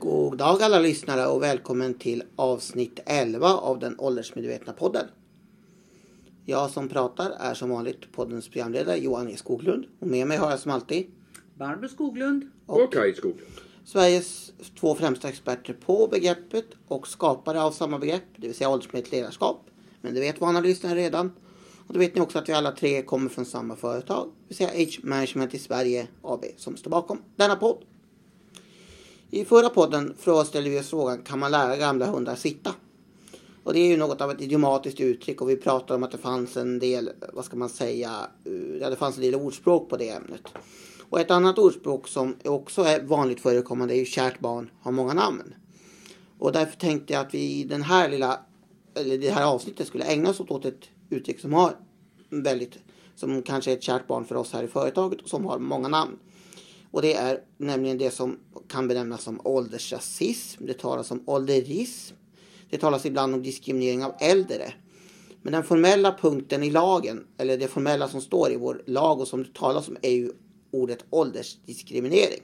God dag alla lyssnare och välkommen till avsnitt 11 av den åldersmedvetna podden. Jag som pratar är som vanligt poddens programledare Johan E Skoglund och med mig har jag som alltid Barbro Skoglund. Och Kaj Skoglund. Sveriges två främsta experter på begreppet och skapare av samma begrepp, det vill säga åldersmedvetet ledarskap. Men det vet vana lyssnare redan. Och då vet ni också att vi alla tre kommer från samma företag, det vill säga Age Management i Sverige AB som står bakom denna podd. I förra podden ställde vi oss frågan, kan man lära gamla hundar sitta? Och det är ju något av ett idiomatiskt uttryck och vi pratade om att det fanns en del, vad ska man säga, eh, ja, det fanns en del ordspråk på det ämnet. Och ett annat ordspråk som också är vanligt förekommande är ju kärt barn har många namn. Och därför tänkte jag att vi i den här lilla, eller det här avsnittet skulle ägna oss åt ett uttryck som har väldigt, som kanske är ett kärt barn för oss här i företaget och som har många namn. Och det är nämligen det som kan benämnas som åldersrasism. Det talas om ålderism. Det talas ibland om diskriminering av äldre. Men den formella punkten i lagen, eller det formella som står i vår lag och som det talas om är ju ordet åldersdiskriminering.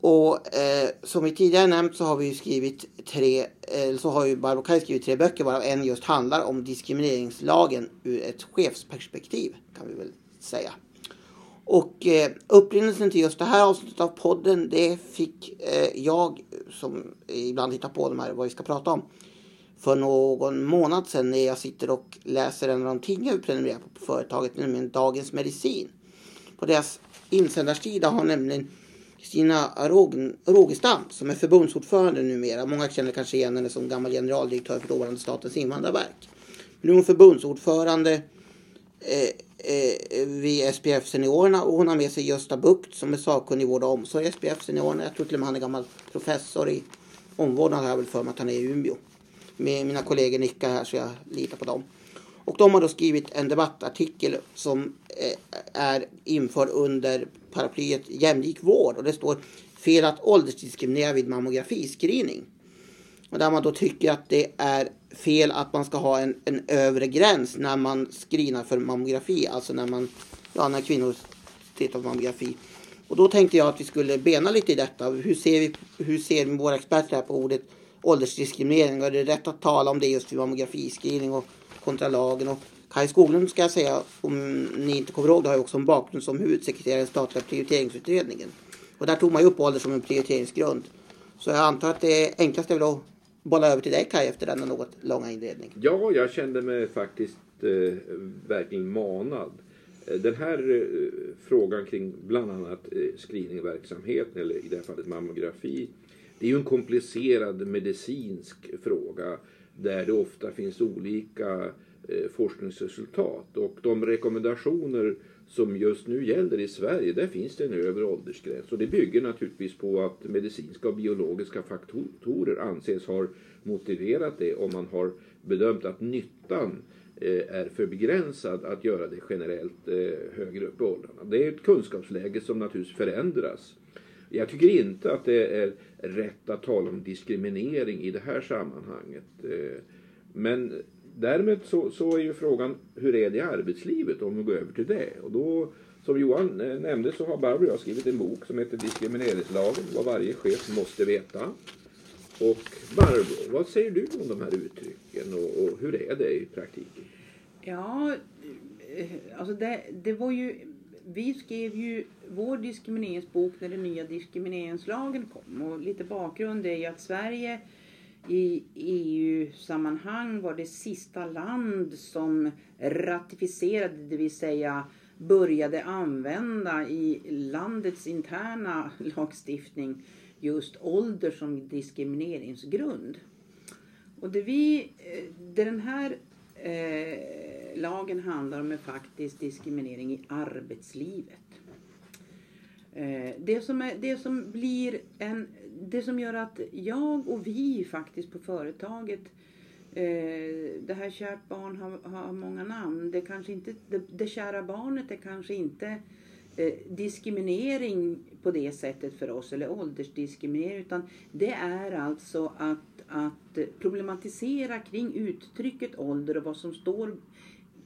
Och eh, som vi tidigare nämnt så har vi ju skrivit tre, eh, så har ju Barbro Kaj skrivit tre böcker varav en just handlar om diskrimineringslagen ur ett chefsperspektiv kan vi väl säga. Och eh, upprinnelsen till just det här avsnittet av podden det fick eh, jag som ibland hittar på de här vad vi ska prata om för någon månad sedan när jag sitter och läser en av de tidningar vi prenumererar på på företaget, nämligen Dagens Medicin. På deras insändarsida har nämligen Kristina Rogestam som är förbundsordförande numera. Många känner kanske igen henne som gammal generaldirektör för dåvarande Statens invandrarverk. Nu är hon förbundsordförande Eh, eh, vid SPF Seniorerna och hon har med sig Gösta Bukt som är sakkunnig i vård och omsorg i SPF Seniorerna. Jag tror till och med han är gammal professor i omvårdnad har jag väl för mig att han är i Umeå. Med mina kollegor nickar här så jag litar på dem. Och de har då skrivit en debattartikel som eh, är införd under paraplyet jämlik vård och det står fel att åldersdiskriminera vid mammografiscreening. Och där man då tycker att det är fel att man ska ha en, en övre gräns när man screenar för mammografi, alltså när man, ja när kvinnor tittar på mammografi. Och då tänkte jag att vi skulle bena lite i detta. Hur ser, vi, hur ser våra experter här på ordet åldersdiskriminering? Och är det rätt att tala om det just vid mammografiscreening och kontra lagen? Och Kaj Skoglund ska jag säga, om ni inte kommer ihåg, det har ju också en bakgrund som huvudsekreterare i den statliga prioriteringsutredningen. Och där tog man ju upp ålder som en prioriteringsgrund. Så jag antar att det enklaste är väl att bolla över till dig Kaj efter denna något långa inledning. Ja, jag kände mig faktiskt eh, verkligen manad. Eh, den här eh, frågan kring bland annat eh, screeningverksamheten, eller i det här fallet mammografi, det är ju en komplicerad medicinsk fråga där det ofta finns olika eh, forskningsresultat. Och de rekommendationer som just nu gäller i Sverige, där finns det en övre åldersgräns. Och det bygger naturligtvis på att medicinska och biologiska faktorer anses ha motiverat det om man har bedömt att nyttan eh, är för begränsad att göra det generellt eh, högre upp i åldrarna. Det är ett kunskapsläge som naturligtvis förändras. Jag tycker inte att det är rätt att tala om diskriminering i det här sammanhanget. Eh, men därmed så, så är ju frågan hur är det i arbetslivet om vi går över till det. Och då, som Johan eh, nämnde så har Barbro och jag skrivit en bok som heter Diskrimineringslagen, vad varje chef måste veta. Och Barbro, vad säger du om de här uttrycken och, och hur är det i praktiken? Ja, eh, alltså det, det var ju vi skrev ju vår diskrimineringsbok när den nya diskrimineringslagen kom. Och lite bakgrund är ju att Sverige i EU-sammanhang var det sista land som ratificerade, det vill säga började använda i landets interna lagstiftning just ålder som diskrimineringsgrund. Och det, vi, det den här eh, lagen handlar om är faktiskt diskriminering i arbetslivet. Eh, det som, är, det som blir en, det som gör att jag och vi faktiskt på företaget eh, det här kärt barn har, har många namn. Det, kanske inte, det, det kära barnet är kanske inte eh, diskriminering på det sättet för oss eller åldersdiskriminering utan det är alltså att, att problematisera kring uttrycket ålder och vad som står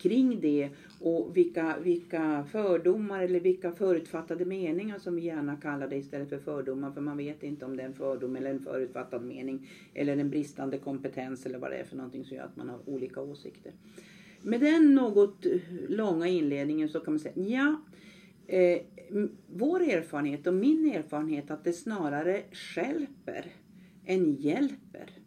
kring det och vilka, vilka fördomar eller vilka förutfattade meningar som vi gärna kallar det istället för fördomar för man vet inte om det är en fördom eller en förutfattad mening eller en bristande kompetens eller vad det är för någonting som gör att man har olika åsikter. Med den något långa inledningen så kan man säga ja, eh, vår erfarenhet och min erfarenhet att det snarare skälper än hjälper.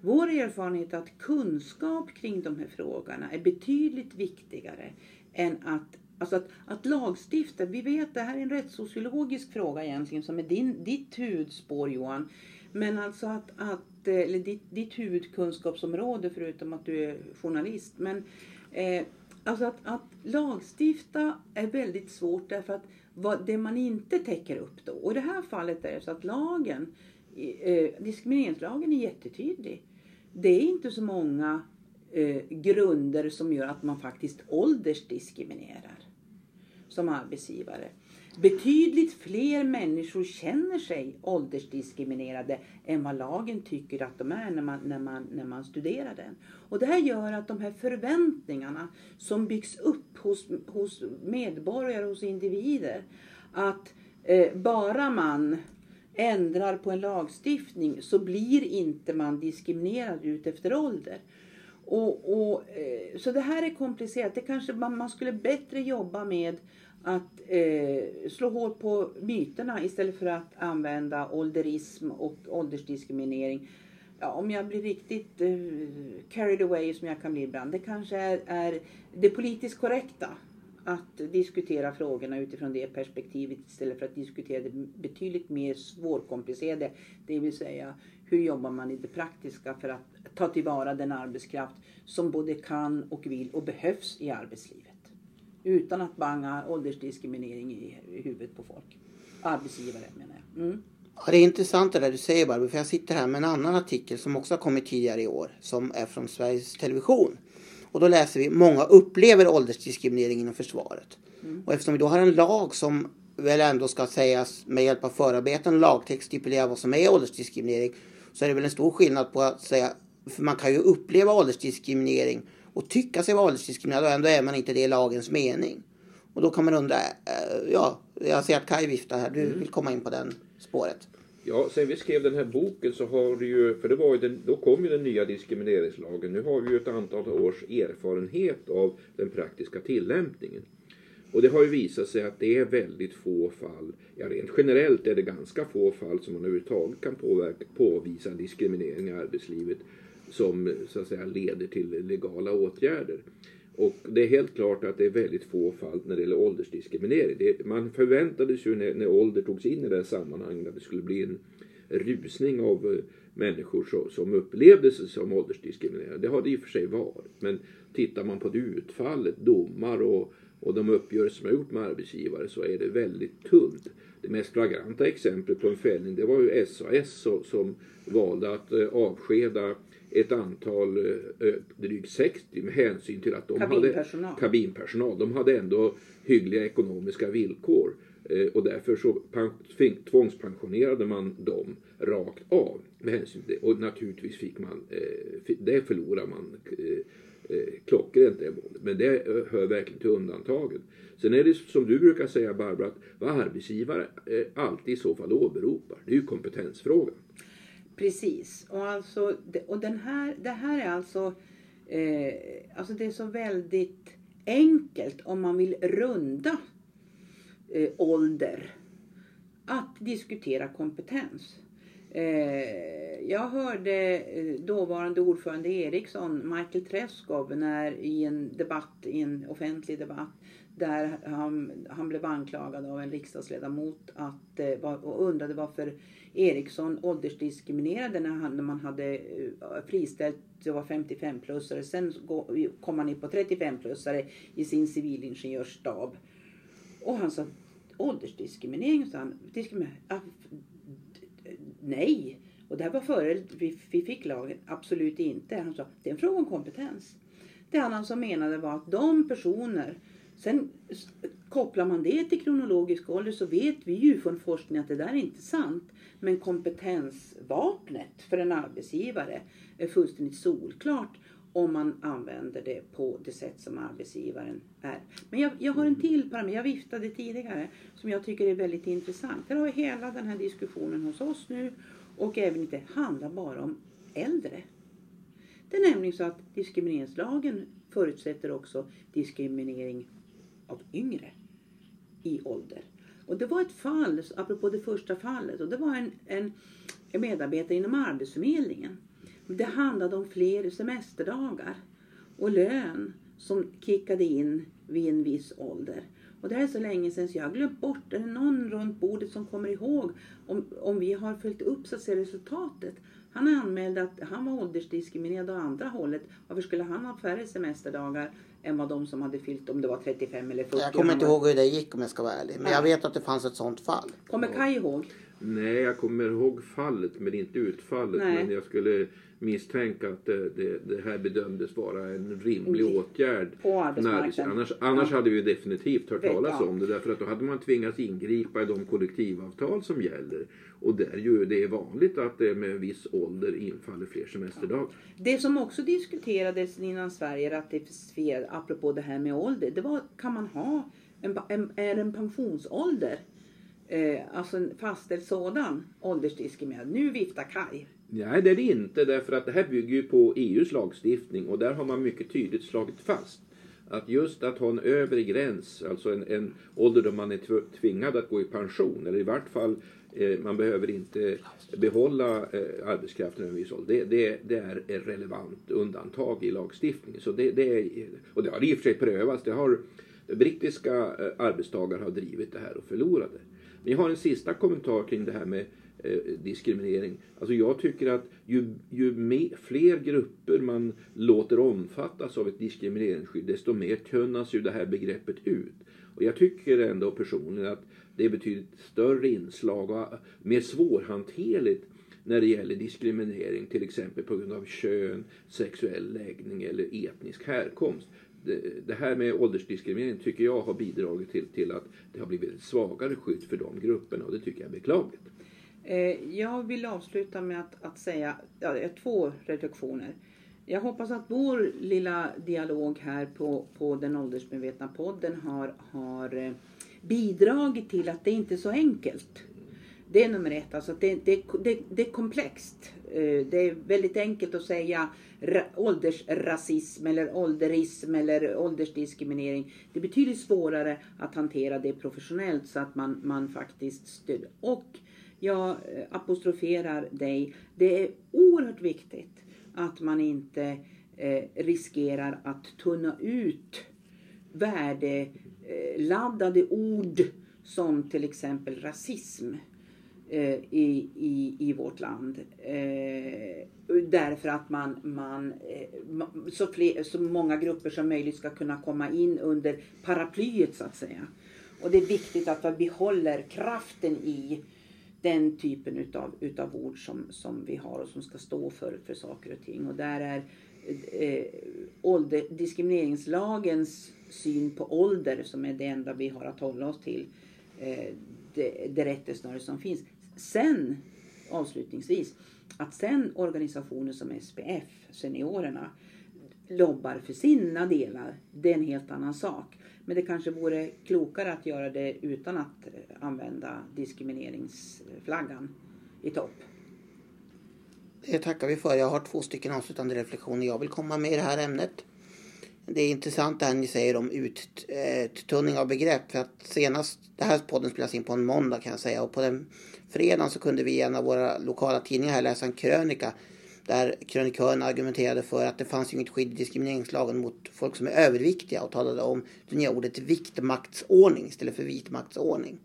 Vår erfarenhet är att kunskap kring de här frågorna är betydligt viktigare än att Alltså att, att lagstifta, vi vet det här är en rättssociologisk fråga egentligen som är din, ditt huvudspår Johan. Men alltså att, att eh, eller ditt, ditt huvudkunskapsområde förutom att du är journalist. Men eh, alltså att, att lagstifta är väldigt svårt därför att vad, det man inte täcker upp då. Och i det här fallet är det så att lagen, eh, diskrimineringslagen är jättetydlig det är inte så många eh, grunder som gör att man faktiskt åldersdiskriminerar som arbetsgivare. Betydligt fler människor känner sig åldersdiskriminerade än vad lagen tycker att de är när man, när man, när man studerar den. Och det här gör att de här förväntningarna som byggs upp hos, hos medborgare, hos individer, att eh, bara man ändrar på en lagstiftning så blir inte man diskriminerad ut efter ålder. Och, och eh, så det här är komplicerat. Det kanske man, man skulle bättre jobba med att eh, slå hål på myterna istället för att använda ålderism och åldersdiskriminering. Ja, om jag blir riktigt eh, carried away som jag kan bli ibland. Det kanske är, är det politiskt korrekta att diskutera frågorna utifrån det perspektivet istället för att diskutera det betydligt mer svårkomplicerade. Det vill säga hur jobbar man i det praktiska för att ta tillvara den arbetskraft som både kan och vill och behövs i arbetslivet. Utan att banga åldersdiskriminering i huvudet på folk. Arbetsgivare menar jag. Mm. Ja, det är intressant det där du säger Barbro, för jag sitter här med en annan artikel som också har kommit tidigare i år som är från Sveriges Television. Och då läser vi många upplever åldersdiskriminering inom försvaret. Mm. Och eftersom vi då har en lag som väl ändå ska sägas med hjälp av förarbeten lagtext stipulera vad som är åldersdiskriminering så är det väl en stor skillnad på att säga för man kan ju uppleva åldersdiskriminering och tycka sig vara åldersdiskriminerad och ändå är man inte det i lagens mening. Och då kan man undra, eh, ja, jag ser att Kaj viftar här, du mm. vill komma in på den spåret. Ja, sen vi skrev den här boken så har det ju, för det var ju den, då kom ju den nya diskrimineringslagen. Nu har vi ju ett antal års erfarenhet av den praktiska tillämpningen. Och det har ju visat sig att det är väldigt få fall, ja rent generellt är det ganska få fall som man överhuvudtaget kan påverka, påvisa diskriminering i arbetslivet som så att säga leder till legala åtgärder. Och det är helt klart att det är väldigt få fall när det gäller åldersdiskriminering. Det, man förväntades ju när, när ålder togs in i det här sammanhanget att det skulle bli en rusning av eh, människor så, som upplevde sig som åldersdiskriminerade. Det har det i och för sig varit. Men tittar man på det utfallet, domar och, och de uppgörelser som har gjort med arbetsgivare så är det väldigt tunt. Det mest flagranta exemplet på en fällning det var ju SAS som, som valde att eh, avskeda ett antal, eh, eh, drygt 60 med hänsyn till att de kabinpersonal. hade kabinpersonal. De hade ändå hyggliga ekonomiska villkor eh, och därför så tvångspensionerade man dem rakt av med hänsyn till det. Och naturligtvis fick man, det förlorar man klockrent det målet. Men det hör verkligen till undantagen. Sen är det som du brukar säga Barbara, att vad arbetsgivare alltid i så fall åberopar, det är ju kompetensfrågan. Precis. Och, alltså, och den här, det här är alltså, eh, alltså det är så väldigt enkelt om man vill runda eh, ålder att diskutera kompetens. Eh, jag hörde eh, dåvarande ordförande Ericsson, Michael Treschow, när i en debatt, i en offentlig debatt, där han, han blev anklagad av en riksdagsledamot att, eh, och undrade varför Ericsson åldersdiskriminerade när, han, när man hade eh, friställt det var 55-plussare. Sen kom han in på 35-plussare i sin civilingenjörsstab. Och han sa åldersdiskriminering. sa han, diskriminering, nej. Och det här var före vi, vi fick lagen. Absolut inte. Han sa det är en fråga om kompetens. Det han alltså menade var att de personer Sen kopplar man det till kronologisk ålder så vet vi ju från forskning att det där är inte sant. Men kompetensvapnet för en arbetsgivare är fullständigt solklart om man använder det på det sätt som arbetsgivaren är. Men jag, jag har en till parameter, jag viftade tidigare, som jag tycker är väldigt intressant. Där har hela den här diskussionen hos oss nu och även inte handlar bara om äldre. Det är nämligen så att diskrimineringslagen förutsätter också diskriminering av yngre i ålder. Och det var ett fall, apropå det första fallet, och det var en, en, medarbetare inom Arbetsförmedlingen. Det handlade om fler semesterdagar och lön som kickade in vid en viss ålder. Och det här är så länge sedan så jag har glömt bort, är det någon runt bordet som kommer ihåg om, om vi har följt upp så att säga, resultatet? Han anmälde att han var åldersdiskriminerad åt andra hållet. Varför skulle han ha färre semesterdagar än vad de som hade fyllt om det var 35 eller 40? Jag kommer inte ihåg hur det gick om jag ska vara ärlig. Men Nej. jag vet att det fanns ett sånt fall. Kommer Kaj ihåg? Nej, jag kommer ihåg fallet men inte utfallet. Nej. Men jag skulle misstänka att det, det, det här bedömdes vara en rimlig åtgärd. På arbetsmarknaden. Annars, annars Ja. hade vi definitivt hört talas ja. om det. Därför att då hade man tvingats ingripa i de kollektivavtal som gäller. Och där ju, det är vanligt att det med en viss ålder infaller fler semesterdagar. Det som också diskuterades innan Sverige ratificerade, apropå det här med ålder, det var kan man ha en, en, en pensionsålder, eh, alltså en fastställd sådan, åldersdiskriminering. Nu viftar Kaj. Nej, det är det inte. Därför att det här bygger ju på EUs lagstiftning och där har man mycket tydligt slagit fast att just att ha en övre gräns, alltså en, en ålder då man är tvingad att gå i pension eller i vart fall eh, man behöver inte behålla eh, arbetskraften över en viss ålder. Det, det, det är ett relevant undantag i lagstiftningen. Så det, det är, och det har i och för sig prövats. Det har, brittiska eh, arbetstagare har drivit det här och förlorade. Men jag har en sista kommentar kring det här med eh, diskriminering. Alltså jag tycker att ju, ju mer, fler grupper man låter omfattas av ett diskrimineringsskydd desto mer tunnas ju det här begreppet ut. Och jag tycker ändå personligen att det är betydligt större inslag och eh, mer svårhanterligt när det gäller diskriminering till exempel på grund av kön, sexuell läggning eller etnisk härkomst. Det, här med åldersdiskriminering tycker jag har bidragit till, till att det har blivit ett svagare skydd för de grupperna och det tycker jag är beklagligt. Eh, jag vill avsluta med att, att säga ja, två reduktioner. Jag hoppas att vår lilla dialog här på, på den åldersmedvetna podden har, har eh, bidragit till att det inte är så enkelt. Det är nummer ett. Alltså det, det, det, det är komplext. Eh, det är väldigt enkelt att säga åldersrasism eller ålderism eller åldersdiskriminering. Det är betydligt svårare att hantera det professionellt så att man, man faktiskt stöd. Och jag eh, apostroferar dig. Det är oerhört viktigt att man inte eh, riskerar att tunna ut värdeladdade eh, ord som till exempel rasism eh, Eh, i, i, i vårt land. Eh, därför att man, man eh, så, fler, så många grupper som möjligt ska kunna komma in under paraplyet så att säga. Och det är viktigt att vi behåller kraften i den typen utav, utav ord som, som vi har och som ska stå för, för saker och ting. Och där är eh, ålder, diskrimineringslagens syn på ålder som är det enda vi har att hålla oss till. Eh, det, det rättesnöre som finns. Sen avslutningsvis att sen organisationer som SPF, seniorerna, lobbar för sina delar, det är en helt annan sak. Men det kanske vore klokare att göra det utan att eh, använda diskrimineringsflaggan i topp. Det tackar vi för. Jag har två stycken avslutande reflektioner jag vill komma med i det här ämnet. Det är intressant det här ni säger om uttunning av begrepp. För att senast, det här podden spelas in på en måndag kan jag säga. Och på den fredagen så kunde vi i en av våra lokala tidningar här läsa en krönika. Där krönikören argumenterade för att det fanns ju inget skydd i diskrimineringslagen mot folk som är överviktiga. Och talade om det nya ordet viktmaktsordning istället för vitmaktsordning.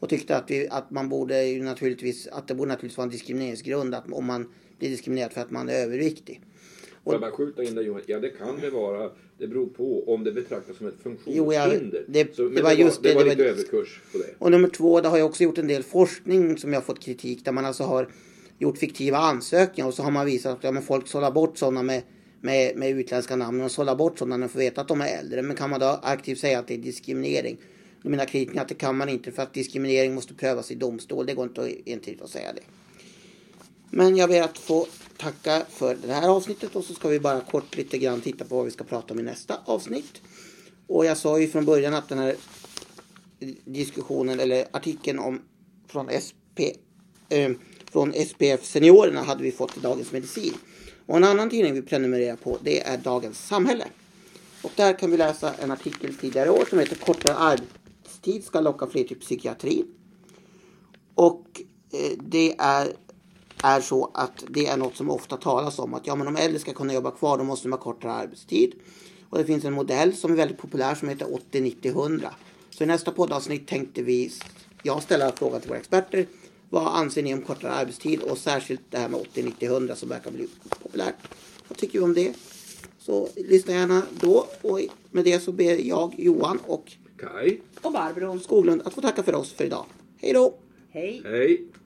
Och tyckte att, vi, att man borde ju naturligtvis, att det borde naturligtvis vara en diskrimineringsgrund att om man blir diskriminerad för att man är överviktig. Får jag bara skjuta in där Johan? Ja det kan det vara. Det beror på om det betraktas som ett Jo, jag- funktionshinder. det- Så, det var just det. det, var det lite var- överkurs på det. Och nummer två, det har jag också gjort en del forskning som jag fått kritik där man alltså har gjort fiktiva ansökningar och så har man visat att ja, folk sållar bort sådana med, med, med utländska namn och sållar bort sådana när de får veta att de är äldre. Men kan man då aktivt säga att det är diskriminering? Då menar kritikerna att det kan man inte för att diskriminering måste prövas i domstol. Det går inte entydigt att säga det. Men jag ber att få tacka för det här avsnittet och så ska vi bara kort lite grann titta på vad vi ska prata om i nästa avsnitt. Och jag sa ju från början att den här diskussionen eller artikeln om från SP eh, från SPF Seniorerna hade vi fått i Dagens Medicin. Och en annan tidning vi prenumererar på det är Dagens Samhälle. Och där kan vi läsa en artikel tidigare i år som heter Kortare arbetstid ska locka fler till psykiatri. Och eh, det är, är så att det är något som ofta talas om att ja, men om äldre ska kunna jobba kvar då måste de ha kortare arbetstid. Och det finns en modell som är väldigt populär som heter 80-90-100. Så i nästa poddavsnitt tänkte vi, jag ställa frågan till våra experter. Vad anser ni om kortare arbetstid och särskilt det här med 80-90-100 som verkar bli populärt. Vad tycker vi om det? Så lyssna gärna då och med det så ber jag Johan och Kai, Och Barbro. Skoglund att få tacka för oss för idag. Hej då! Hej! hej.